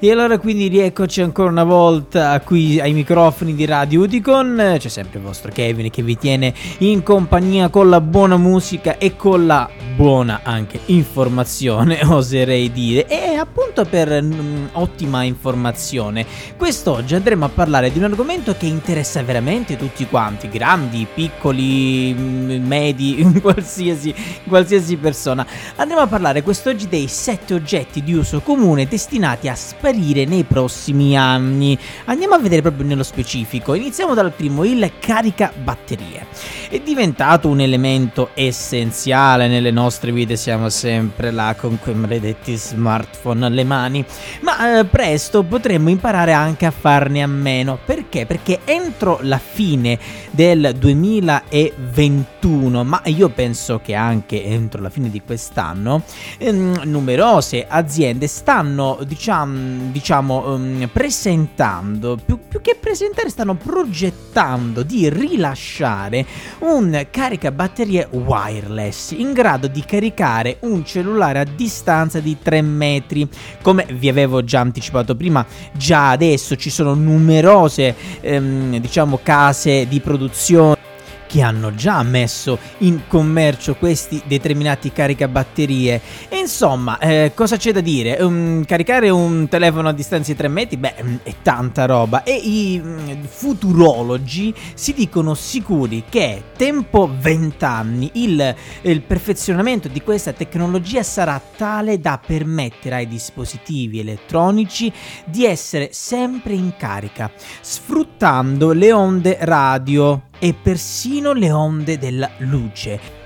E allora quindi rieccoci ancora una volta qui ai microfoni di Radio Uticon, c'è sempre il vostro Kevin che vi tiene in compagnia con la buona musica e con la buona anche informazione, oserei dire. E appunto per mm, ottima informazione, quest'oggi andremo a parlare di un argomento che interessa veramente tutti quanti, grandi, piccoli, mm, medi, qualsiasi, qualsiasi persona. Andremo a parlare quest'oggi dei sette oggetti di uso comune destinati a sparire sparire nei prossimi anni. Andiamo a vedere proprio nello specifico. Iniziamo dal primo, il carica batterie. È diventato un elemento essenziale nelle nostre vite, siamo sempre là con quei maledetti smartphone alle mani, ma eh, presto potremmo imparare anche a farne a meno. Perché? Perché entro la fine del 2021, ma io penso che anche entro la fine di quest'anno, ehm, numerose aziende stanno, diciamo, diciamo, um, presentando, più, più, che presentare, stanno progettando di rilasciare un caricabatterie wireless in grado di caricare un cellulare a distanza di 3 metri. Come vi avevo già anticipato prima, già adesso ci sono numerose, um, diciamo, case di produzione che hanno già messo in commercio questi determinati caricabatterie. E insomma, eh, cosa c'è da dire? Um, caricare un telefono a distanza di 3 metri, beh, mm, è tanta roba. E i um, futurologi si dicono sicuri che tempo 20 anni il, il perfezionamento di questa tecnologia sarà tale da permettere ai dispositivi elettronici di essere sempre in carica, sfruttando le onde radio e persino le onde della luce.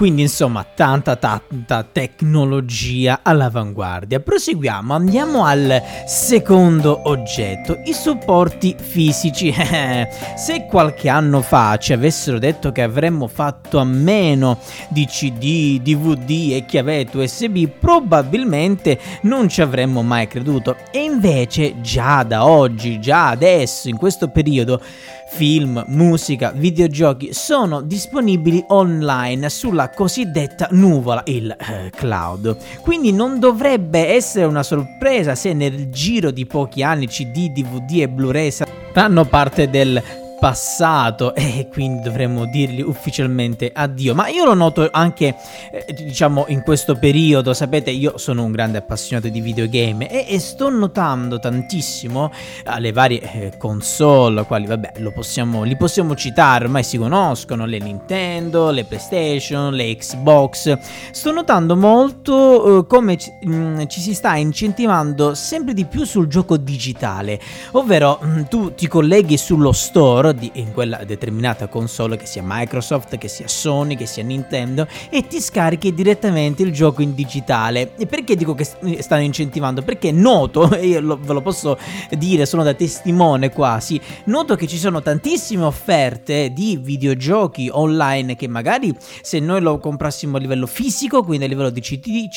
Quindi insomma tanta tanta tecnologia all'avanguardia. Proseguiamo, andiamo al secondo oggetto, i supporti fisici. Se qualche anno fa ci avessero detto che avremmo fatto a meno di CD, DVD e chiavette USB, probabilmente non ci avremmo mai creduto. E invece già da oggi, già adesso, in questo periodo, film, musica, videogiochi sono disponibili online sulla cosiddetta nuvola, il eh, cloud. Quindi non dovrebbe essere una sorpresa se nel giro di pochi anni CD, DVD e Blu-ray saranno parte del passato e quindi dovremmo dirgli ufficialmente addio. Ma io lo noto anche, eh, diciamo, in questo periodo. Sapete, io sono un grande appassionato di videogame e, e sto notando tantissimo alle eh, varie eh, console, quali vabbè, possiamo, li possiamo citare, ormai si conoscono, le Nintendo, le PlayStation, le Xbox. Sto notando molto eh, come ci, mh, mm, ci, si sta incentivando sempre di più sul gioco digitale, ovvero mh, mm, tu ti colleghi sullo store di, in quella determinata console, che sia Microsoft, che sia Sony, che sia Nintendo, e ti scarichi direttamente il gioco in digitale. E perché dico che stanno incentivando? Perché noto, e io lo, ve lo posso dire, sono da testimone quasi, noto che ci sono tantissime offerte di videogiochi online che magari se noi lo comprassimo a livello fisico, quindi a livello di CD,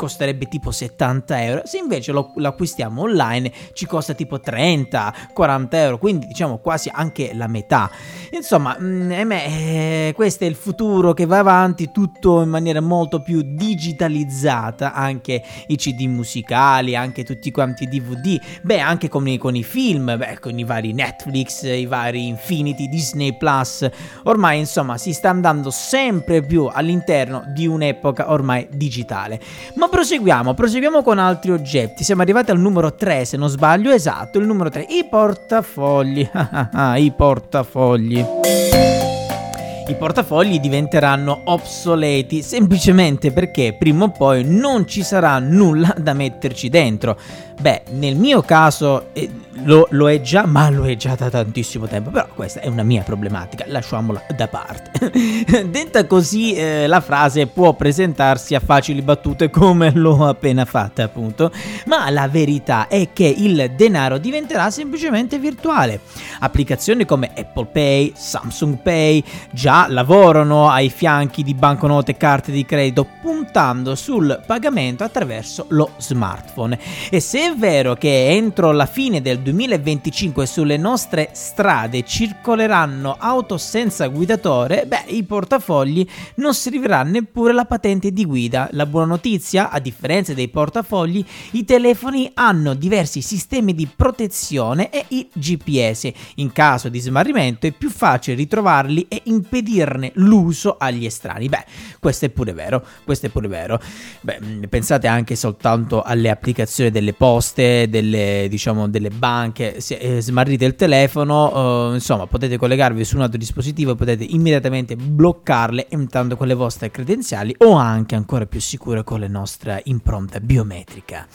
costerebbe tipo 70 euro, se invece lo, lo acquistiamo online ci costa tipo 30, 40 euro, quindi diciamo quasi anche la metà. Insomma, mh, mm, eh, questo è il futuro che va avanti, tutto in maniera molto più digitalizzata, anche i CD musicali, anche tutti quanti i DVD, beh anche con i, con i film, beh, con i vari Netflix, i vari Infinity, Disney Plus, ormai insomma si sta andando sempre più all'interno di un'epoca ormai digitale. Ma proseguiamo, proseguiamo con altri oggetti. Siamo arrivati al numero 3, se non sbaglio, esatto, il numero 3, i portafogli. I portafogli. I portafogli diventeranno obsoleti semplicemente perché prima o poi non ci sarà nulla da metterci dentro. Beh, nel mio caso eh, lo, lo, è già, ma lo è già da tantissimo tempo. Però questa è una mia problematica, lasciamola da parte. Detta così, eh, la frase può presentarsi a facili battute come l'ho appena fatta, appunto. Ma la verità è che il denaro diventerà semplicemente virtuale. Applicazioni come Apple Pay, Samsung Pay già lavorano ai fianchi di banconote e carte di credito puntando sul pagamento attraverso lo smartphone. E se è vero che entro la fine del 2025 sulle nostre strade circoleranno auto senza guidatore, beh, i portafogli non servirà neppure la patente di guida. La buona notizia, a differenza dei portafogli, i telefoni hanno diversi sistemi di protezione e i GPS. In caso di smarrimento è più facile ritrovarli e impedirne l'uso agli estranei. Beh, questo è pure vero, questo è pure vero. Beh, mm, pensate anche soltanto alle applicazioni delle poste, delle, diciamo, delle banche. Se eh, smarrite il telefono, eh, insomma, potete collegarvi su un altro dispositivo e potete immediatamente bloccarle entrando con le vostre credenziali o anche ancora più sicuro con la nostra impronta biometrica.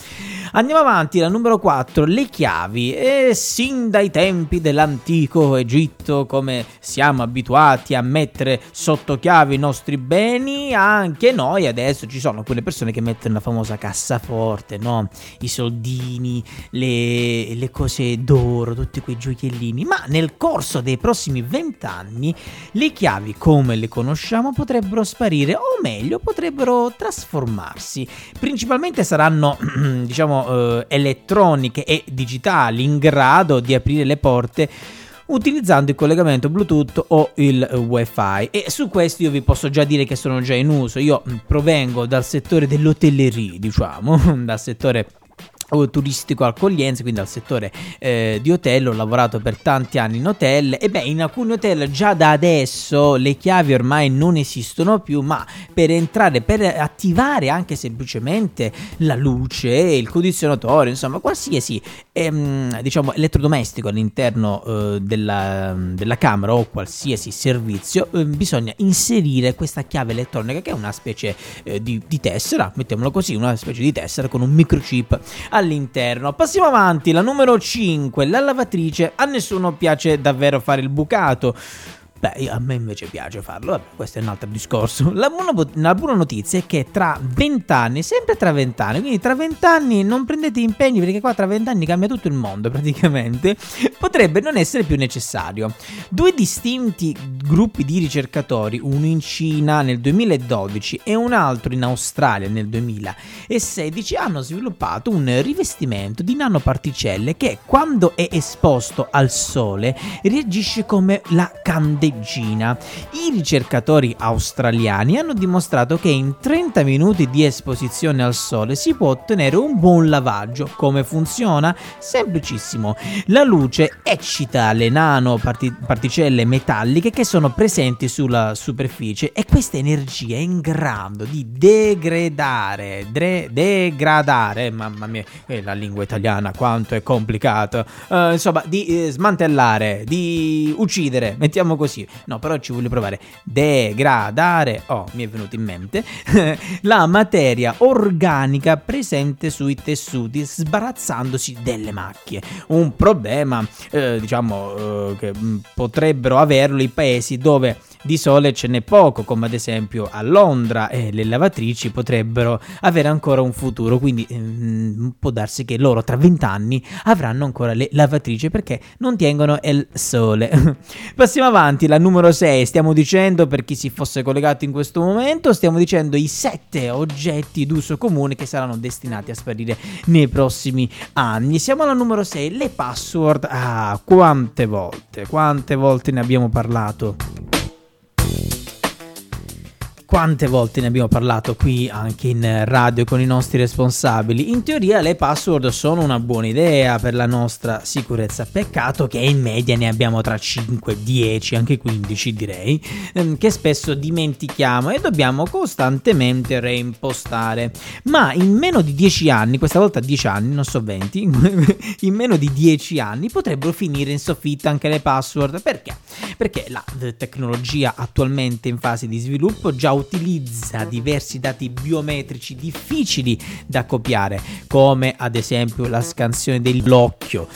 Andiamo avanti, la numero 4, le chiavi. E sin dai tempi dell'antico Egitto, come siamo abituati a mettere sotto chiave i nostri beni, anche noi adesso ci sono quelle persone che mettono la famosa cassaforte, no? I soldini, le, le cose d'oro, tutti quei gioiellini. Ma nel corso dei prossimi vent'anni le chiavi come le conosciamo potrebbero sparire o meglio potrebbero trasformarsi. Principalmente saranno diciamo eh, elettroniche e digitali in grado di aprire le porte utilizzando il collegamento Bluetooth o il WiFi e su questo io vi posso già dire che sono già in uso. Io provengo dal settore dell'hotellerie, diciamo, dal settore turistico accoglienza, quindi al settore eh, di hotel, ho lavorato per tanti anni in hotel. E beh in alcuni hotel già da adesso le chiavi ormai non esistono più, ma per entrare, per attivare anche semplicemente la luce, il condizionatore, insomma qualsiasi ehm, diciamo elettrodomestico all'interno eh, della, della, camera o qualsiasi servizio, eh, bisogna inserire questa chiave elettronica che è una specie eh, di, di tessera, mettiamolo così, una specie di tessera con un microchip all'interno. Passiamo avanti, la numero 5, la lavatrice. A nessuno piace davvero fare il bucato. Beh, a me invece piace farlo, Vabbè, questo è un altro discorso. La buona, la buona notizia è che tra vent'anni, sempre tra vent'anni, quindi tra vent'anni non prendete impegni perché qua tra vent'anni cambia tutto il mondo praticamente, potrebbe non essere più necessario. Due distinti gruppi di ricercatori, uno in Cina nel 2012 e un altro in Australia nel 2016, hanno sviluppato un rivestimento di nanoparticelle che quando è esposto al sole reagisce come la candeggina regina. I ricercatori australiani hanno dimostrato che in 30 minuti di esposizione al sole si può ottenere un buon lavaggio. Come funziona? Semplicissimo. La luce eccita le nanoparticelle metalliche che sono presenti sulla superficie e questa energia è in grado di degradare, dre, degradare, mamma mia, eh, la lingua italiana quanto è complicata, uh, insomma, di eh, smantellare, di uccidere, mettiamo così No, però ci voglio provare. Degradare. Oh, mi è venuto in mente. la materia organica presente sui tessuti, sbarazzandosi delle macchie. Un problema, eh, diciamo, eh, che mm, potrebbero averlo i paesi dove di sole ce n'è poco, come ad esempio a Londra, e le lavatrici potrebbero avere ancora un futuro, quindi ehm, può darsi che loro tra vent'anni avranno ancora le lavatrici perché non tengono il sole. Passiamo avanti, la numero 6, stiamo dicendo per chi si fosse collegato in questo momento, stiamo dicendo i sette oggetti d'uso comune che saranno destinati a sparire nei prossimi anni. Siamo alla numero 6, le password. Ah, quante volte, quante volte ne abbiamo parlato? Quante volte ne abbiamo parlato qui anche in radio con i nostri responsabili? In teoria le password sono una buona idea per la nostra sicurezza, peccato che in media ne abbiamo tra 5, 10, anche 15 direi, ehm, che spesso dimentichiamo e dobbiamo costantemente reimpostare. Ma in meno di 10 anni, questa volta 10 anni, non so 20, in meno di 10 anni potrebbero finire in soffitta anche le password. Perché? Perché la tecnologia attualmente in fase di sviluppo già utilizza diversi dati biometrici difficili da copiare, come ad esempio la scansione dell'occhio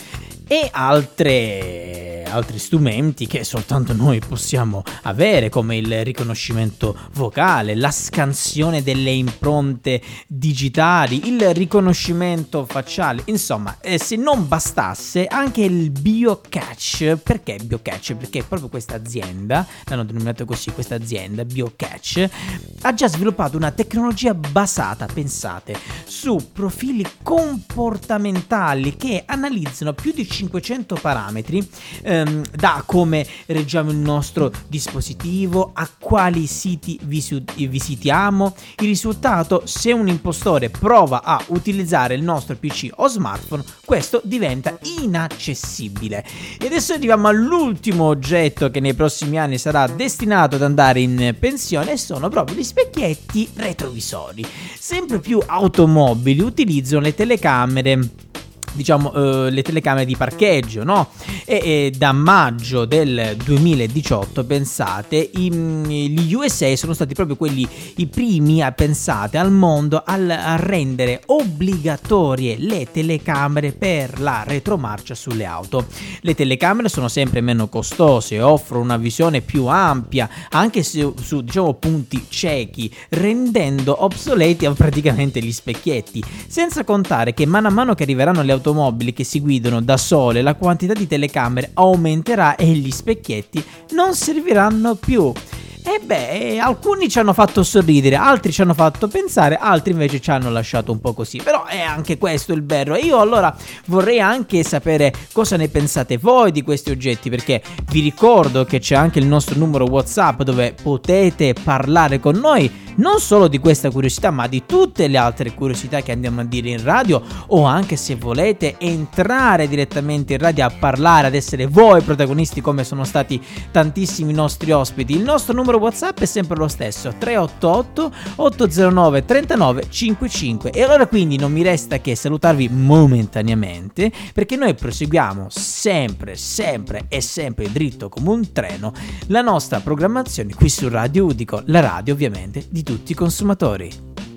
e altre altri strumenti che soltanto noi possiamo avere, come il riconoscimento vocale, la scansione delle impronte digitali, il riconoscimento facciale. Insomma, eh, se non bastasse, anche il BioCatch. Perché BioCatch? Perché proprio questa azienda, l'hanno denominato così, questa azienda BioCatch, ha già sviluppato una tecnologia basata, pensate, su profili comportamentali che analizzano più di 500 parametri ehm, da come reggiamo il nostro dispositivo, a quali siti visu- visitiamo. Il risultato, se un impostore prova a utilizzare il nostro PC o smartphone, questo diventa inaccessibile. E adesso arriviamo all'ultimo oggetto che nei prossimi anni sarà destinato ad andare in pensione sono proprio gli specchietti retrovisori. Sempre più automobili utilizzano le telecamere diciamo eh, le telecamere di parcheggio no? e, e, da maggio del 2018 pensate i, gli USA sono stati proprio quelli i primi a pensate al mondo al, a rendere obbligatorie le telecamere per la retromarcia sulle auto le telecamere sono sempre meno costose offrono una visione più ampia anche su, su diciamo punti ciechi rendendo obsoleti praticamente gli specchietti senza contare che mano a mano che arriveranno le automobili che si guidano da sole, la quantità di telecamere aumenterà e gli specchietti non serviranno più. E beh, alcuni ci hanno fatto sorridere, altri ci hanno fatto pensare, altri invece ci hanno lasciato un po' così. Però è anche questo il bello. Io allora vorrei anche sapere cosa ne pensate voi di questi oggetti, perché vi ricordo che c'è anche il nostro numero WhatsApp dove potete parlare con noi non solo di questa curiosità, ma di tutte le altre curiosità che andiamo a dire in radio o anche se volete entrare direttamente in radio a parlare, ad essere voi protagonisti come sono stati tantissimi nostri ospiti. Il nostro numero WhatsApp è sempre lo stesso, 388 809 39 55. E allora quindi non mi resta che salutarvi momentaneamente perché noi proseguiamo sempre, sempre e sempre dritto come un treno la nostra programmazione qui su Radio Udico, la radio ovviamente di tutti i consumatori.